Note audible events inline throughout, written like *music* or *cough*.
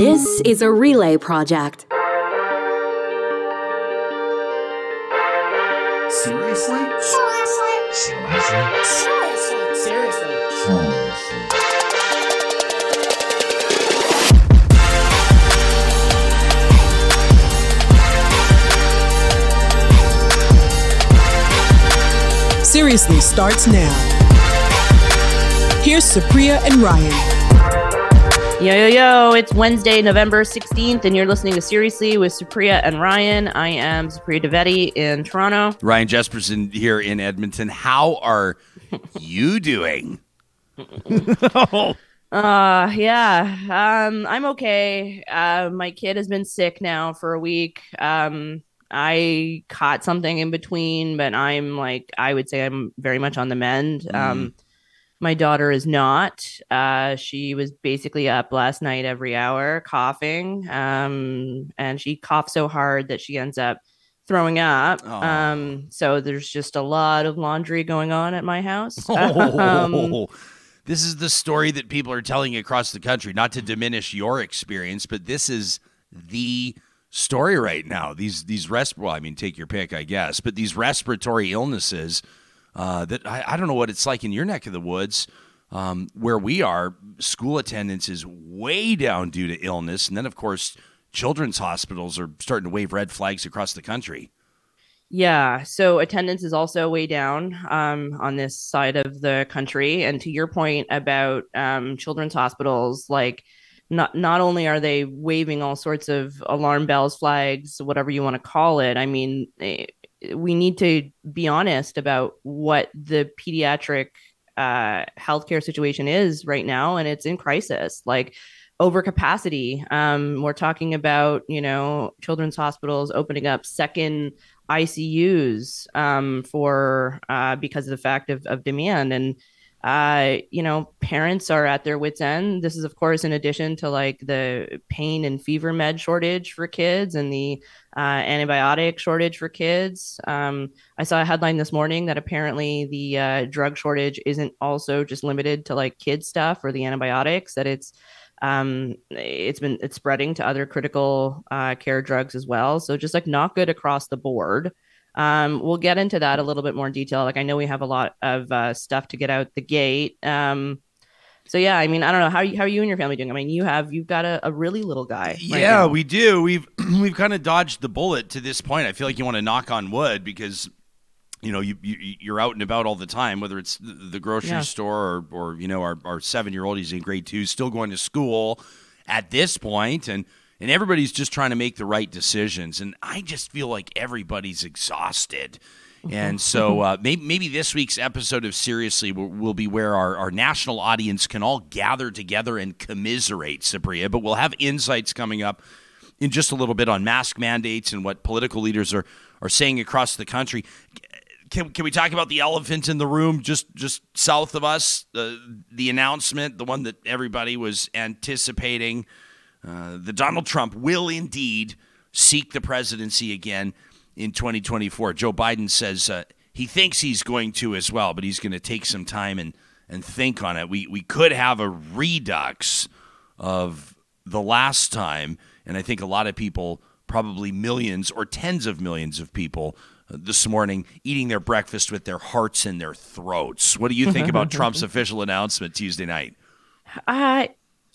This is a relay project. Seriously? Seriously? Seriously? Seriously? Seriously starts now. Here's Supriya and Ryan. Yo, yo, yo, it's Wednesday, November 16th, and you're listening to Seriously with Supriya and Ryan. I am Supriya Dwivedi in Toronto. Ryan Jesperson here in Edmonton. How are you doing? *laughs* *laughs* Uh, yeah, um, I'm okay. Uh, my kid has been sick now for a week. Um, I caught something in between, but I'm like, I would say I'm very much on the mend. Um, my daughter is not. Uh, she was basically up last night every hour, coughing. Um, and she coughed so hard that she ends up throwing up. Aw. Um, so there's just a lot of laundry going on at my house. *laughs* Um, Oh, this is the story that people are telling across the country. Not to diminish your experience, but this is the story right now. These these resp well, I mean, take your pick, I guess, but these respiratory illnesses uh, that I, I don't know what it's like in your neck of the woods. Um, where we are, school attendance is way down due to illness, and then of course, children's hospitals are starting to wave red flags across the country. Yeah, so attendance is also way down um, on this side of the country. And to your point about um, children's hospitals, like not not only are they waving all sorts of alarm bells, flags, whatever you want to call it. I mean, eh, we need to be honest about what the pediatric uh, healthcare situation is right now, and it's in crisis. Like overcapacity. Um, we're talking about you know children's hospitals opening up second ICUs um, for uh, because of the fact of, of demand and uh, you know parents are at their wits end. This is of course in addition to like the pain and fever med shortage for kids and the uh, antibiotic shortage for kids. Um, I saw a headline this morning that apparently the uh, drug shortage isn't also just limited to like kid stuff or the antibiotics. That it's um, it's been it's spreading to other critical uh, care drugs as well. So just like not good across the board. Um, we'll get into that a little bit more in detail. Like I know we have a lot of uh, stuff to get out the gate. Um, so yeah, I mean, I don't know how you, how are you and your family doing. I mean, you have you've got a, a really little guy. right Yeah, now. we do. We've *clears throat* we've kind of dodged the bullet to this point. I feel like you want to knock on wood because you know you, you you're out and about all the time, whether it's the, the grocery Yeah. store or or you know our our seven year old he's in grade two, still going to school at this point, and and everybody's just trying to make the right decisions. And I just feel like everybody's exhausted. And so uh, maybe, maybe this week's episode of Seriously will, will be where our, our national audience can all gather together and commiserate, Supriya. But we'll have insights coming up in just a little bit on mask mandates and what political leaders are, are saying across the country. Can, can we talk about the elephant in the room just just south of us? Uh, the announcement, the one that everybody was anticipating. Uh, the Donald Trump will indeed seek the presidency again in 2024. Joe Biden says uh, he thinks he's going to as well, but he's going to take some time and, and think on it. We, we could have a redux of the last time, and I think a lot of people, probably millions or tens of millions of people, uh, this morning eating their breakfast with their hearts in their throats. What do you think about *laughs* Trump's official announcement Tuesday night? I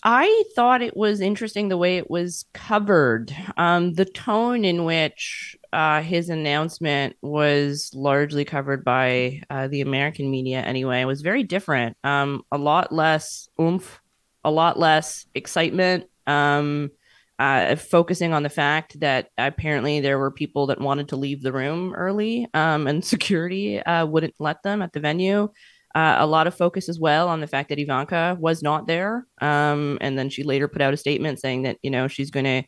I thought it was interesting the way it was covered. Um, the tone in which uh, his announcement was largely covered by uh, the American media, anyway, was very different. Um, a lot less oomph, a lot less excitement. Um, uh, focusing on the fact that apparently there were people that wanted to leave the room early, um, and *laughs* security uh, wouldn't let them at the venue. Uh, a lot of focus as well on the fact that Ivanka was not there. Um, and then she later put out a statement saying that, you know, she's going to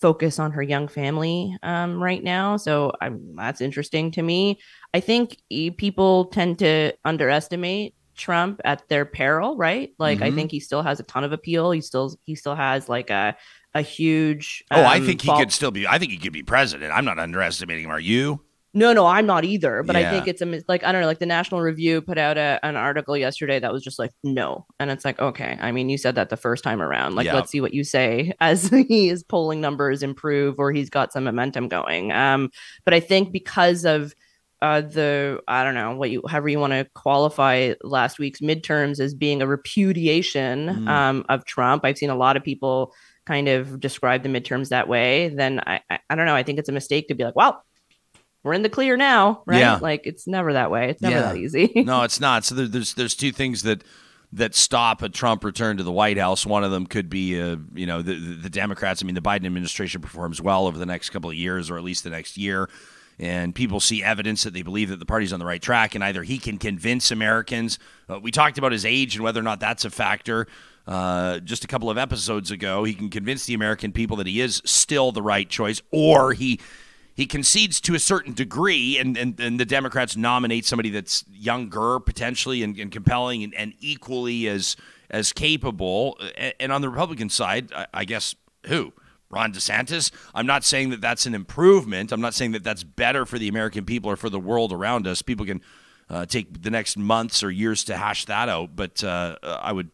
focus on her young family um, right now. So I'm, that's interesting to me. I think people tend to underestimate Trump at their peril, right? Like I Mhm. think he still has a ton of appeal. He still he still has like a a huge. Oh, I um, think he could still be. I think he could be president. I'm not underestimating him. Are you? No, no, I'm not either. But I think it's a mis- like I don't know. Like the National Review put out a, an article yesterday that was just like no, and it's like okay. I mean, you said that the first time around. Like, Yeah. let's see what you say *laughs* as his polling numbers improve or he's got some momentum going. Um, but I think because of uh, the I don't know what you however you want to qualify last week's midterms as being a repudiation Mm. um, of Trump. I've seen a lot of people kind of describe the midterms that way. Then I, I I don't know. I think it's a mistake to be like, well, we're in the clear now, right? Yeah. Like it's never that way. It's never Yeah. that easy. *laughs* no, it's not. So there, there's there's two things that that stop a Trump return to the White House. One of them could be, uh, you know, the, the the Democrats. I mean, the Biden administration performs well over the next couple of years, or at least the next year. And people see evidence that they believe that the party's on the right track, and either he can convince Americans. Uh, we talked about his age and whether or not that's a factor. Uh, just a couple of episodes ago, he can convince the American people that he is still the right choice, or he he concedes to a certain degree, and, and, and the Democrats nominate somebody that's younger, potentially, and, and compelling, and, and equally as as capable. And, on the Republican side, I, I guess who? Ron DeSantis. I'm not saying that that's an improvement. I'm not saying that that's better for the American people or for the world around us. People can uh, take the next months or years to hash that out, but uh, I would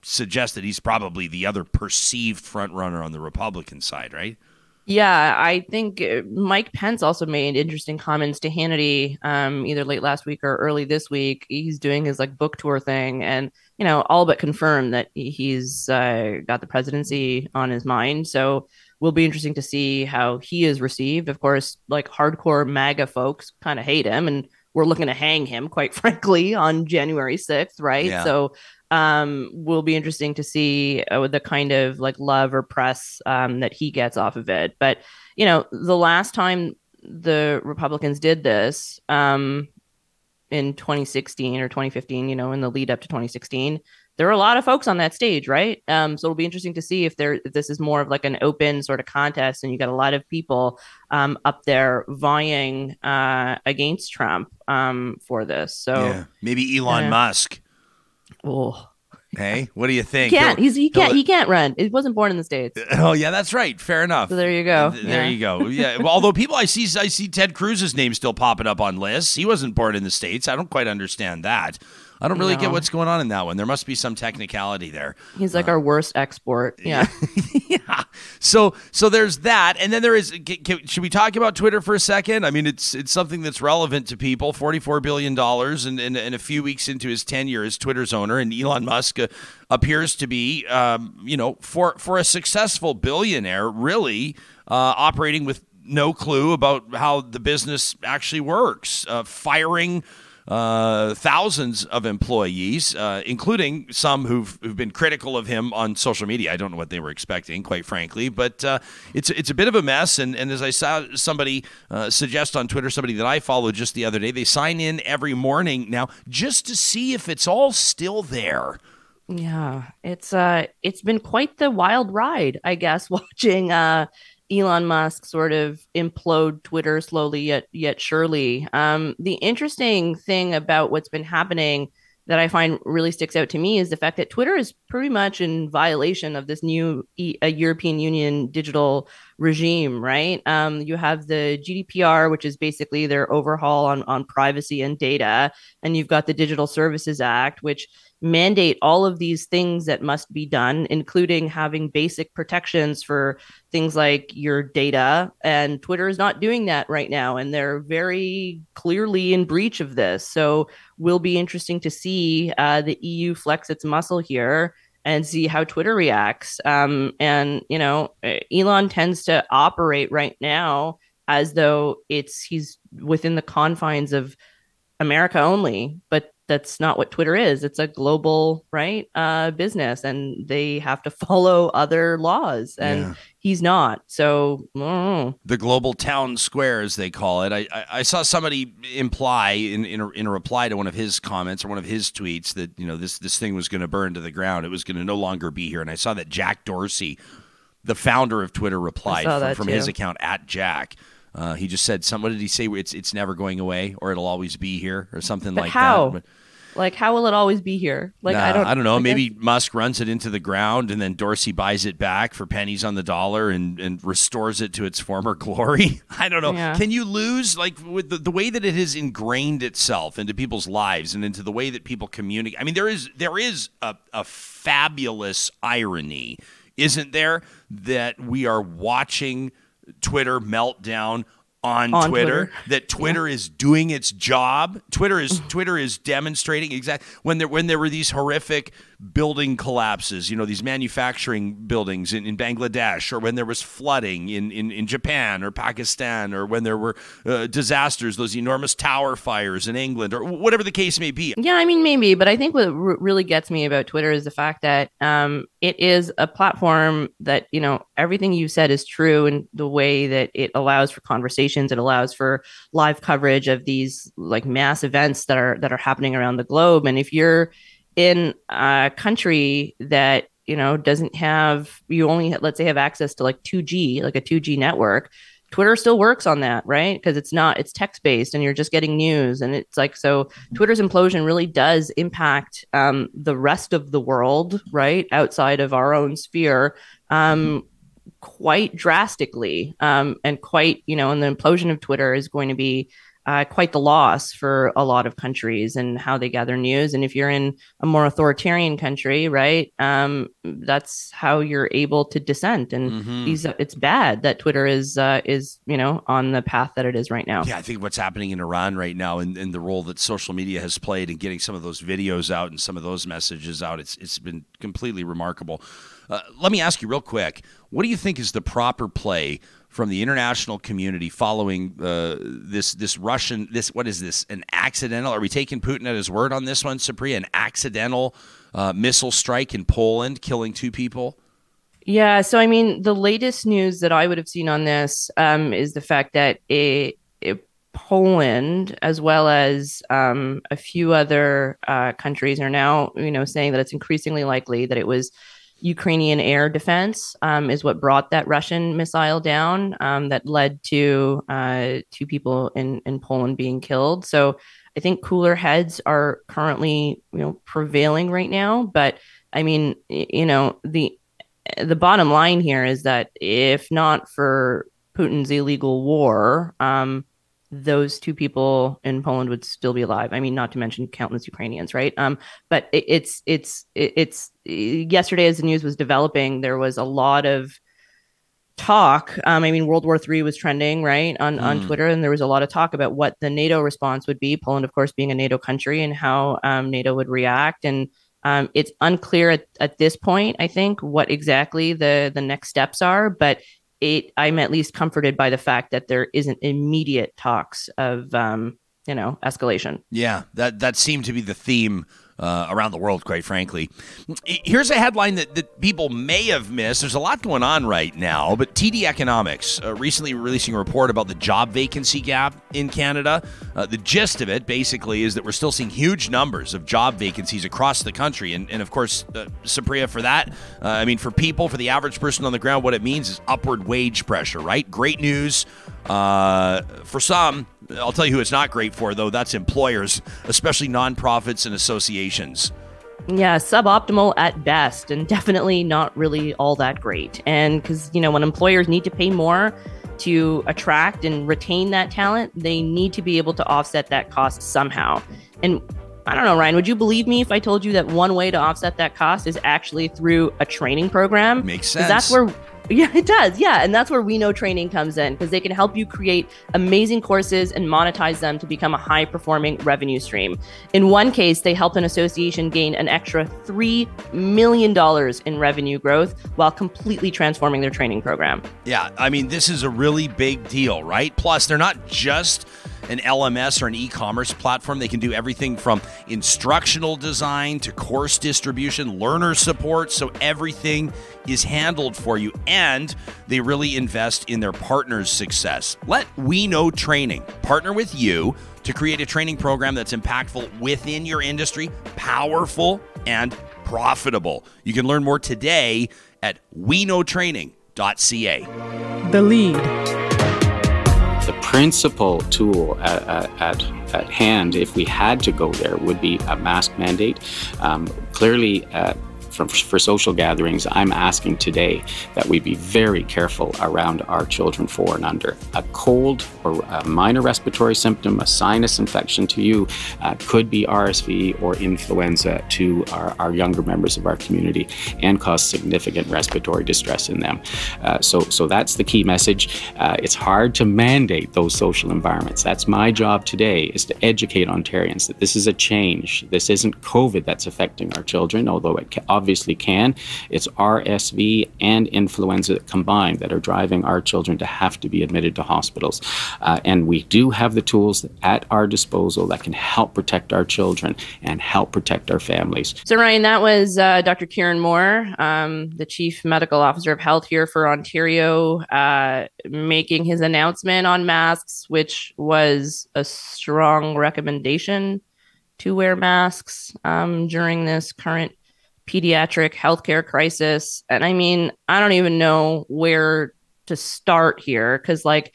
suggest that he's probably the other perceived front runner on the Republican side, right? Yeah, I think uh, Mike Pence also made interesting comments to Hannity um, either late last week or early this week. He's doing his like book tour thing, and you know, all but confirmed that he- he's uh, got the presidency on his mind. So will be interesting to see how he is received. Of course, like hardcore MAGA folks kind of hate him, and we're looking to hang him, quite *laughs* frankly, on January sixth, right? Yeah. So um will be interesting to see uh, the kind of like love or press um that he gets off of it but you know the last time the republicans did this um in 2016 or 2015 you know in the lead up to 2016 there were a lot of folks on that stage right um so it'll be interesting to see if there if this is more of like an open sort of contest and you got a lot of people um up there vying uh against trump um for this so yeah, maybe Elon Yeah. Musk. Oh Hey, what do you think? he can't. He'll- He's he can't. He can't run. He wasn't born in the states. Oh yeah, that's right. Fair enough. So there you go. There Yeah. you go. Yeah. Well, *laughs* although people, I see, I see Ted Cruz's name still popping up on lists. He wasn't born in the states. I don't quite understand that. I don't really get what's going on in that one. There must be some technicality there. He's like our worst export. Yeah. *laughs* yeah. So so there's that, and then there is. ca- ca- should we talk about Twitter for a second? I mean, it's it's something that's relevant to people. Forty four billion dollars, and, and and a few weeks into his tenure as Twitter's owner, and Elon Musk uh, appears to be, um, you know, for for a successful billionaire, really uh, operating with no clue about how the business actually works, uh, firing uh, thousands of employees, uh, including some who've, who've been critical of him on social media. I don't know what they were expecting, quite frankly, but uh, it's it's a bit of a mess. And, and as I saw somebody uh, suggest on Twitter, somebody that I follow just the other day, they sign in every morning now just to see if it's all still there. Yeah. It's uh it's been quite the wild ride, I guess, *laughs* watching uh Elon Musk sort of implode Twitter slowly yet yet surely. Um the interesting thing about what's been happening that I find really sticks out to me is the fact that Twitter is pretty much in violation of this new e- European Union digital regime, right? Um, you have the GDPR, which is basically their overhaul on, on privacy and data, and you've got the Digital Services Act, which mandate all of these things that must be done, including having basic protections for things like your data. And Twitter is not doing that right now, and they're very clearly in breach of this. So will be interesting to see uh, the EU flex its muscle here and see how Twitter reacts. Um, and you know, Elon tends to operate right now as though it's he's within the confines of America only, but that's not what Twitter is. It's a global right uh, business, and they have to *laughs* follow other laws, and Yeah. he's not. So I the global town square, as they call it. I, I, I saw somebody imply in in a, in a reply to one of his comments or one of his tweets that you know this this thing was going to burn to the ground. It was going to no longer be here. And I saw that Jack Dorsey, the founder of Twitter, replied from, from his account at Jack. Uh, he just said, "Some what did he say? It's it's never going away, or it'll always be here, or something But like how? that." But Like, how will it always be here? Like, Nah, I don't. I don't know. like, Maybe Musk runs it into the ground and then Dorsey buys it back for pennies on the dollar and, and restores it to its former *laughs* glory. *laughs* I don't know. Yeah. Can you lose like with the, the way that it has ingrained itself into people's lives and into the way that people communicate? I mean, there is there is a, a fabulous irony, isn't there, that we are watching Twitter meltdown on, On Twitter, Twitter. that Twitter is doing its job. Twitter is *sighs* Twitter is demonstrating exactly when there when there were these horrific building collapses, you know, these manufacturing buildings in, in Bangladesh, or when there was flooding in, in, in Japan or Pakistan, or when there were uh, disasters, those enormous tower fires in England, or whatever the case may be. Yeah, I mean, maybe, but I think what r- really gets me about Twitter is the fact that um, it is a platform that, you know, everything you said is true in the way that it allows for conversations, it allows for live coverage of these like mass events that are that are happening around the globe. And if you're in a country that you know doesn't have you only let's say have access to like 2G, like a 2G network, Twitter still works on that, right? Because it's not it's text based and you're just getting news and it's like so Twitter's implosion really does impact um, the rest of the world, right, outside of our own sphere. Um, quite drastically um, and quite you know and the implosion of twitter is going to be uh, quite the loss for a lot of countries and how they gather news and if you're in a more authoritarian country right um, that's how you're able to dissent and Mhm. these it's bad that twitter is uh, is you know on the path that it is right now Yeah, I think what's happening in Iran right now and, and the role that social media has played in getting some of those videos out and some of those messages out, it's it's been completely remarkable. Uh, let me ask you real quick, what do you think is the proper play from the international community following uh, this this Russian this what is this an accidental? Are we taking Putin at his word on this one, Supriya? An accidental uh, missile strike in Poland, killing two people. Yeah, so I mean, the latest news that I would have seen on this um, is the fact that Poland, as well as um, a few other uh, countries, are now, you know, saying that it's increasingly likely that it was Ukrainian air defense um, is what brought that Russian missile down um, that led to uh, two people in in Poland being killed. So I think cooler heads are currently, you know, prevailing right now. But I mean, you know, the the bottom line here is that if not for Putin's illegal war, um, those two people in Poland would still be alive. I mean, not to mention countless Ukrainians, right? Um, but it, it's it's it, it's yesterday as the news was developing, there was a lot of talk. Um, I mean, World War III was trending, right, on on Mm. Twitter, and there was a lot of talk about what the NATO response would be. Poland, of course, being a NATO country, and how um, NATO would react. And um, it's unclear at, at this point, I think, what exactly the the next steps are. But it, I'm at least comforted by the fact that there isn't immediate talks of, um, you know, escalation. Yeah, that that seemed to be the theme uh, around the world, quite frankly. Here's a headline that, that people may have missed. There's a lot going on right now, but TD Economics uh, recently releasing a report about the job vacancy gap in Canada. Uh, the gist of it, basically, is that we're still seeing huge numbers of job vacancies across the country. And, and of course, uh, Supriya, for that, uh, I mean, for people, for the average person on the ground, what it means is upward wage pressure, right? Great news. Uh, for some, I'll tell you who it's not great for, though. That's employers, especially nonprofits and associations. Yeah, suboptimal at best, and definitely not really all that great. And because, you know, when employers need to pay more to attract and retain that talent, they need to be able to offset that cost somehow. And I don't know, Ryan, would you believe me if I told you that one way to offset that cost is actually through a training program? Makes 'Cause That's where yeah, it does. Yeah. And that's where We Know Training comes in because they can help you create amazing courses and monetize them to become a high performing revenue stream. In one case, they helped an association gain an extra $3 million in revenue growth while completely transforming their training program. Yeah, I mean, this is a really big deal, right? Plus, they're not just an LMS or an e commerce platform. They can do everything from instructional design to course distribution, learner support. So everything is handled for you. And they really invest in their partners' success. Let We Know Training partner with you to create a training program that's impactful within your industry, powerful, and profitable. You can learn more today at weknowtraining.ca. The lead. Principal tool at, at, at, at hand, if we had to go there, would be a mask mandate. Um, clearly, uh, from, for social gatherings, I'm asking today that we be very careful around our children four and under. A cold or a minor respiratory symptom, a sinus infection to you, uh, could be RSV or influenza to our, our, younger members of our community and cause significant respiratory distress in them. Uh, so, so that's the key message. Uh, it's hard to mandate those social environments. That's my job today is to educate Ontarians that this is a change. This isn't COVID that's affecting our children, although it obviously can. It's RSV and influenza combined that are driving our children to have to be admitted to hospitals. Uh, and we do have the tools at our disposal that can help protect our children and help protect our families. So, Ryan, that was uh, Dr. Kieran Moore, um, the Chief Medical Officer of Health here for Ontario, uh, making his announcement on masks, which was a strong recommendation to wear masks um, during this current pediatric healthcare crisis. And I mean, I don't even know where to start here because, like,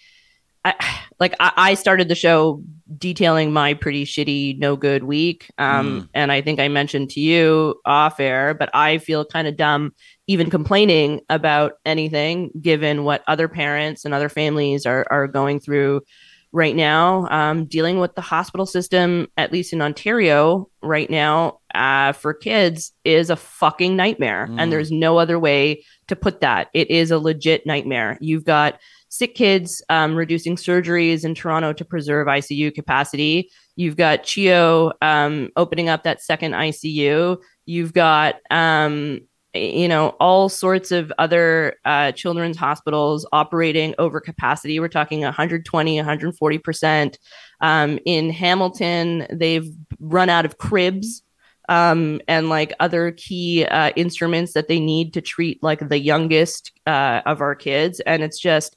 I, like I, started the show detailing my pretty shitty, no good week. Um, mm. And I think I mentioned to you off air, but I feel kind of dumb even complaining about anything given what other parents and other families are, are going through right now. Um, dealing with the hospital system, at least in Ontario right now, uh, for kids is a fucking nightmare. Mm. And there's no other way to put that. It is a legit nightmare. You've got sick kids um, reducing surgeries in Toronto to preserve ICU capacity. You've got CHEO um, opening up that second ICU. You've got um, you know all sorts of other uh, children's hospitals operating over capacity. We're talking 120 140 percent. Um, in hamilton they've run out of cribs um, and like other key uh, instruments that they need to treat like the youngest uh, of our kids. And it's just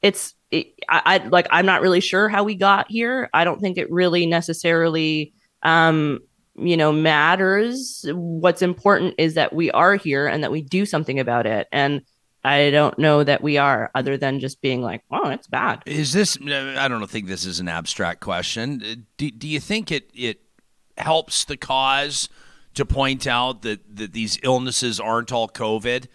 it's it, I, I like i'm not really sure how we got here. I don't think it really necessarily um you know matters. What's important is that we are here and that we do something about it. And i don't know that we are other than just being like oh it's bad. Is this i don't think this is an abstract question. Uh, do, do you think it it helps the cause to point out that that these illnesses aren't all covid?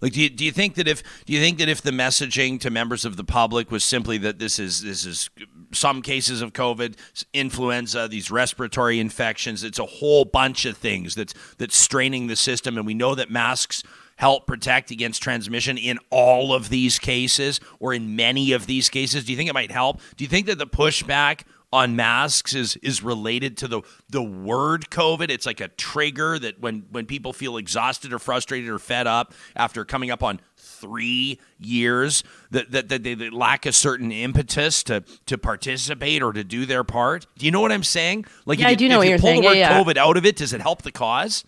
Like, do you, do you think that if do you think that if the messaging to members of the public was simply that this is this is some cases of COVID, influenza, these respiratory infections, it's a whole bunch of things that's that's straining the system, and we know that masks help protect against transmission in all of these cases or in many of these cases. Do you think it might help? Do you think that the pushback on masks is is related to the the word COVID. It's like a trigger that when when people feel exhausted or frustrated or fed up after coming up on three years that, that, that they, they lack a certain impetus to to participate or to do their part. Do you know what I'm saying? Like, yeah, if, I do know what you you're pull saying. the word yeah, COVID out of it, does it help the cause?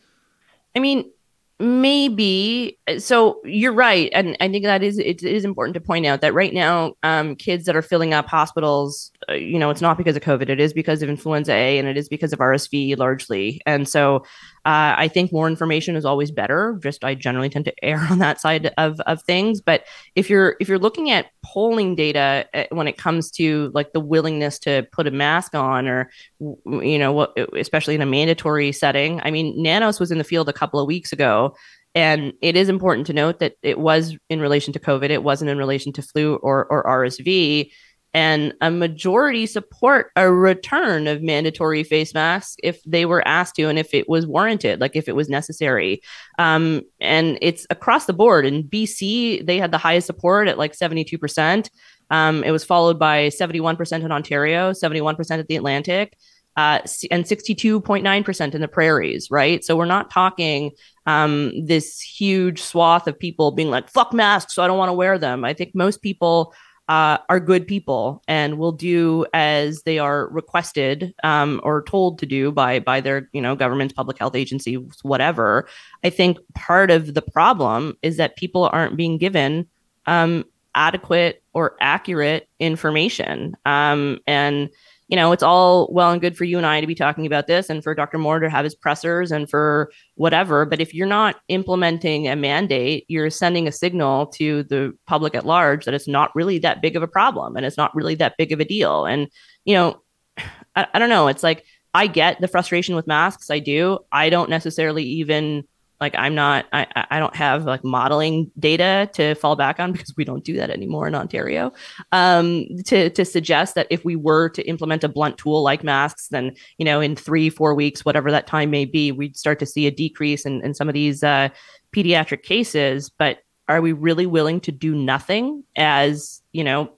I mean, maybe so you're right and i think that is it is important to point out that right now um, kids that are filling up hospitals uh, you know it's not because of covid it is because of influenza a and it is because of rsv largely and so uh, I think more information is always better. Just I generally tend to err *laughs* on that side of of things. But if you're if you're looking at polling data uh, when it comes to like the willingness to put a mask on, or you know, especially in a mandatory setting, I mean, Nanos was in the field a couple of weeks ago. And it is important to note that it was in relation to COVID. It wasn't in relation to flu or, or RSV and a majority support a return of mandatory face masks if they were asked to and if it was warranted like if it was necessary um, and it's across the board in bc they had the highest support at like 72% um, it was followed by 71% in ontario 71% at the atlantic uh, and 62.9% in the prairies, right? So we're not talking um, this huge swath of people being like, fuck masks, so I don't want to wear them. I think most people uh, are good people and will do as they are requested um, or told to do by by their you know governments, public health agencies, whatever. I think part of the problem is that people aren't being given um, adequate or accurate information, um, and you know, it's all well and good for you and I to be talking about this and for Dr. Moore to have his pressers and for whatever. But if you're not implementing a mandate, you're sending a signal to the public at large that it's not really that big of a problem and it's not really that big of a deal. And, you know, *sighs* I, I don't know. It's like I get the frustration with masks. I do. I don't necessarily even like I'm not I I don't have like modeling data to fall back on because we don't do that anymore in Ontario. Um, to to suggest that if we were to implement a blunt tool like masks, then you know in three four weeks, whatever that time may be, we'd start to see a decrease in, in some of these uh, pediatric cases. But are we really willing to do nothing as you know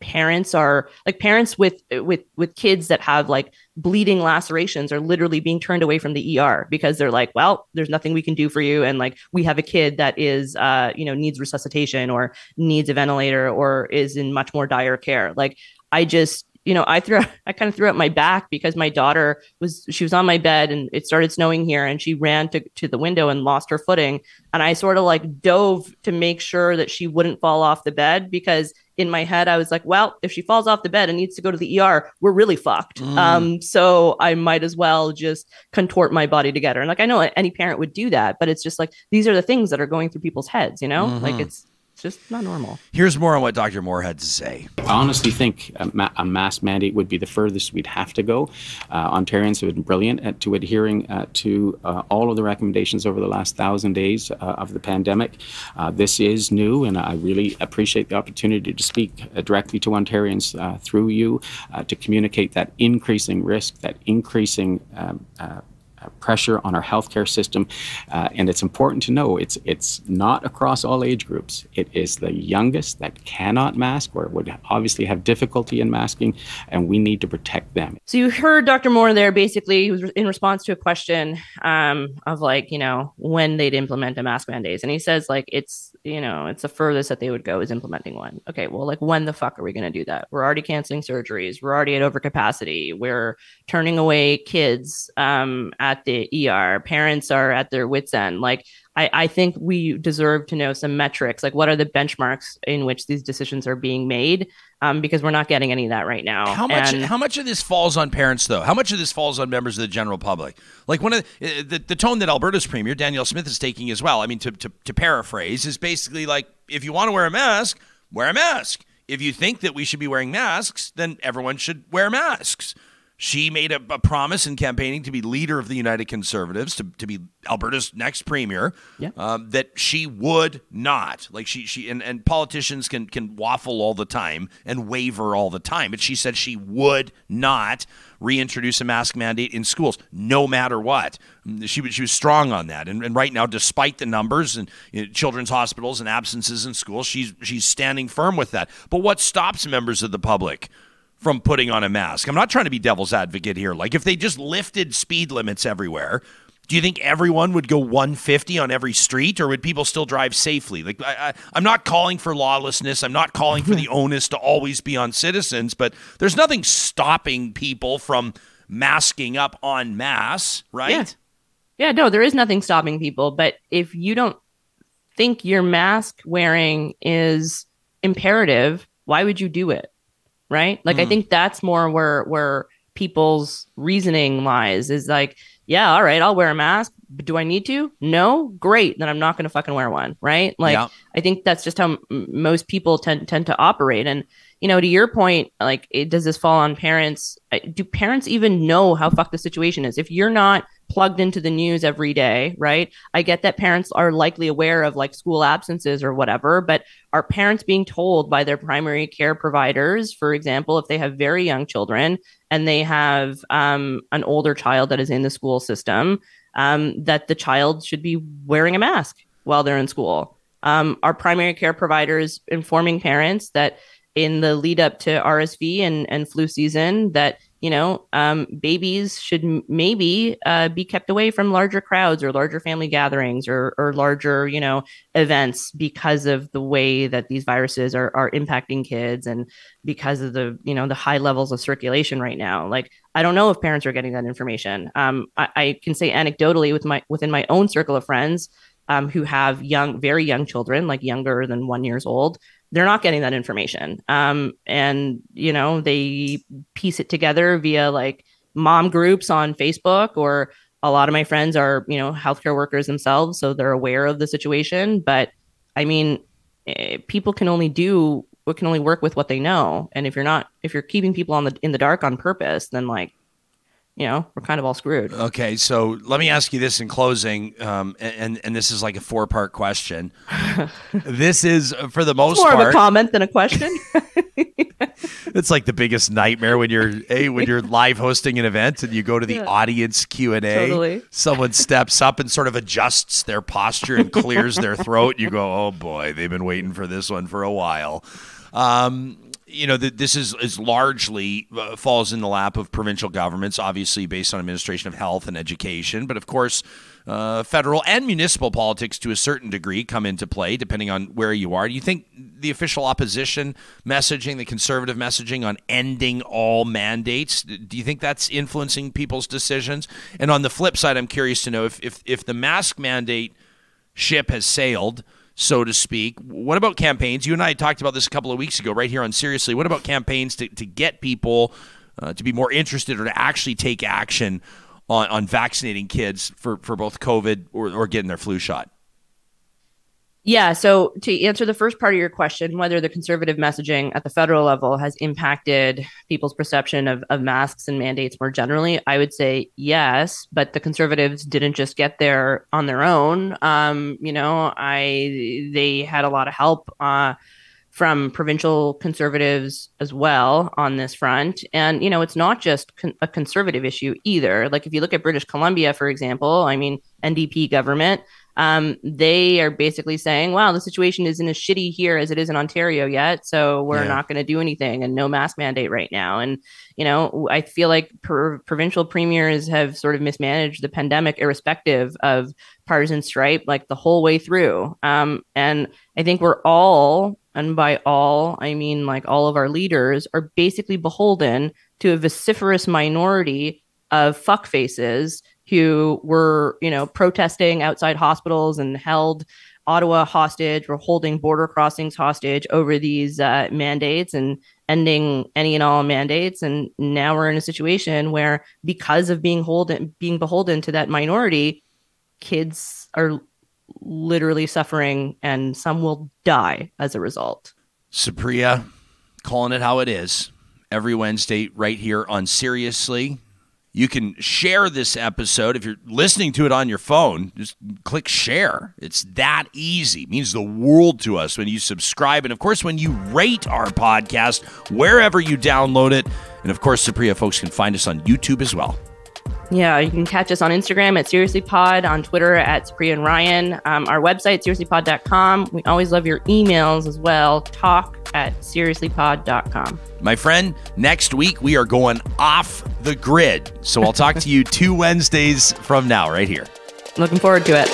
parents are like parents with with with kids that have like bleeding lacerations are literally being turned away from the ER because they're like, well, there's nothing we can do for you and like we have a kid that is uh you know needs resuscitation or needs a ventilator or is in much more dire care. Like I just you know, I threw *laughs* I kind of threw out my back because my daughter was she was on my bed and it started snowing here and she ran to to the window and lost her footing and I sort of like dove to make sure that she wouldn't fall off the bed because in my head I was like, well, if she falls off the bed and needs to go to the ER, we're really fucked. Mm. Um so I might as well just contort my body together. And like I know any parent would do that, but it's just like these are the things that are going through people's heads, you know? Mm-hmm. Like it's it's just not normal. Here's more on what Dr. Moore had to say. I honestly think a, ma- a mask mandate would be the furthest we'd have to go. Uh, Ontarians have been brilliant at to adhering uh, to uh, all of the recommendations over the last thousand days uh, of the pandemic. Uh, this is new, and I really appreciate the opportunity to speak uh, directly to Ontarians through you to communicate that increasing risk, that increasing um, pressure on our healthcare system. Uh, and it's important to know it's it's not across all age groups. It is the youngest that cannot mask or would obviously have difficulty in masking, and we need to protect them. So you heard Dr. Moore there basically was in response to a question um, of like you know when they'd implement a mask mandate, and he says like it's you know it's the furthest that they would go is implementing one. Okay, well like when the fuck are we going to do that? We're already canceling surgeries. We're already at overcapacity. We're turning away kids um, at at the ER. Parents are at their wits' end. Like, I, I think we deserve to know some metrics. Like, what are the benchmarks in which these decisions are being made? Um, because we're not getting any of that right now. How much? And, how much of this falls on parents, though? How much of this falls on members of the general public? Like one of the, uh, the, the tone that Alberta's premier Danielle Smith is taking as well. I mean, to, to to paraphrase, is basically like, if you want to wear a mask, wear a mask. If you think that we should be wearing masks, then everyone should wear masks. She made a, a, promise in campaigning to be leader of the United Conservatives, to, to be Alberta's next premier. Yeah. Um, that she would not like she she and, and politicians can can waffle all the time and waver all the time, but she said she would not reintroduce a mask mandate in schools, no matter what. She was she was strong on that, and, and right now, despite the numbers and you know, children's hospitals and absences in schools, she's she's standing firm with that. But what stops members of the public? From putting on a mask. I'm not trying to be devil's advocate here. Like if they just lifted speed limits everywhere, do you think everyone would go 150 on every street or would people still drive safely? Like I, am not calling for lawlessness. I'm not calling for the *laughs* onus to always be on citizens, but there's nothing stopping people from masking up en masse, right? Yeah. yeah, no, there is nothing stopping people. But if you don't think your mask wearing is imperative, why would you do it? Right? Like mm. I think that's more where where people's reasoning lies is like, yeah, all right, I'll wear a mask, but do I need to? No, great, then I'm not going to fucking wear one, right? Like yeah. I think that's just how m- most people tend tend to operate and you know, to your point, like, it, does this fall on parents? Do parents even know how fucked the situation is? If you're not plugged into the news every day, right? I get that parents are likely aware of like school absences or whatever, but are parents being told by their primary care providers, for example, if they have very young children and they have um, an older child that is in the school system, um, that the child should be wearing a mask while they're in school? Um, are primary care providers informing parents that in the lead up to RSV and, and flu season that you know um, babies should m- maybe uh, be kept away from larger crowds or larger family gatherings or, or larger you know events because of the way that these viruses are, are impacting kids and because of the you know the high levels of circulation right now. Like i don't know if parents are getting that information. Um, I, I can say anecdotally with my within my own circle of friends um, who have young very young children like younger than one years old they're not getting that information. Um, and you know, they piece it together via like mom groups on Facebook or a lot of my friends are, you know, healthcare workers themselves, so they're aware of the situation. But I mean, eh, people can only do what can only work with what they know. And if you're not, if you're keeping people on the in the dark on purpose, then like you know, we're kind of all screwed. Okay, so let me ask you this in closing, um, and and this is like a four part question. *laughs* this is for the most More part. of a comment than a question. *laughs* *laughs* it's like the biggest nightmare when you're hey, when you're live hosting an event and you go to the Yeah. audience Q and A. Totally. Someone steps up and sort of adjusts their posture and clears their throat. You go, oh boy, they've been waiting for this one for a while. Um, you know, th- this is, is largely uh, falls in the lap of provincial governments, obviously based on administration of health and education. But of course, uh, federal and municipal politics to a certain degree come into play depending on where you are. Do you think the official opposition messaging, the conservative messaging on ending all mandates, do you think that's influencing people's decisions? And on the flip side, I'm curious to know if, if, if the mask mandate ship has sailed, so to speak. What about campaigns? You and I talked about this a couple of weeks ago, right here on Seriously. What about campaigns to, to get people uh, to be more interested or to actually take action on, on vaccinating kids for, for both COVID or, or getting their flu shot? Yeah. So to answer the first part of your question, whether the conservative messaging at the federal level has impacted people's perception of, of masks and mandates more generally, I would say yes. But the conservatives didn't just get there on their own. Um, you know, I they had a lot of help uh, from provincial conservatives as well on this front. And you know, it's not just con- a conservative issue either. Like if you look at British Columbia, for example, I mean, NDP government um, they are basically saying, wow, the situation isn't as shitty here as it is in Ontario yet. So we're Yeah. not going to do anything and no mask mandate right now. And, you know, I feel like per- provincial premiers have sort of mismanaged the pandemic, irrespective of partisan stripe, like the whole way through. Um, and I think we're all, and by all, I mean like all of our leaders, are basically beholden to a vociferous minority of fuckfaces who were, you know, protesting outside hospitals and held Ottawa hostage or holding border crossings hostage over these uh, mandates and ending any and all mandates. And now we're in a situation where, because of being holden, being beholden to that minority, kids are literally suffering, and some will die as a result. Supriya, calling it how it is every Wednesday right here on Seriously. You can share this episode if you're listening to it on your phone. Just click share. It's that easy. It means the world to us when you subscribe. And of course, when you rate our podcast wherever you download it. And of course, Supriya folks can find us on YouTube as well. Yeah, you can catch us on Instagram at SeriouslyPod, on Twitter at Supriya and Ryan, um, our website, seriouslypod.com. We always love your emails as well. Talk at seriouslypod.com. My friend, next week we are going off the grid. So I'll talk to you *laughs* two Wednesdays from now, right here. Looking forward to it.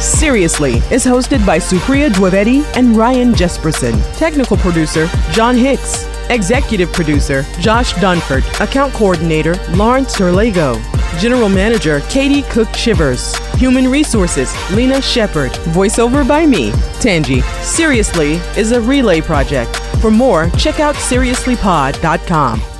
Seriously is hosted by Supriya Dwivedi and Ryan Jesperson. Technical producer John Hicks. Executive producer Josh Dunford. Account coordinator Lawrence Terlego. General manager Katie Cook Shivers. Human resources Lena Shepard. Voiceover by me, Tangi. Seriously is a relay project. For more, check out seriouslypod.com.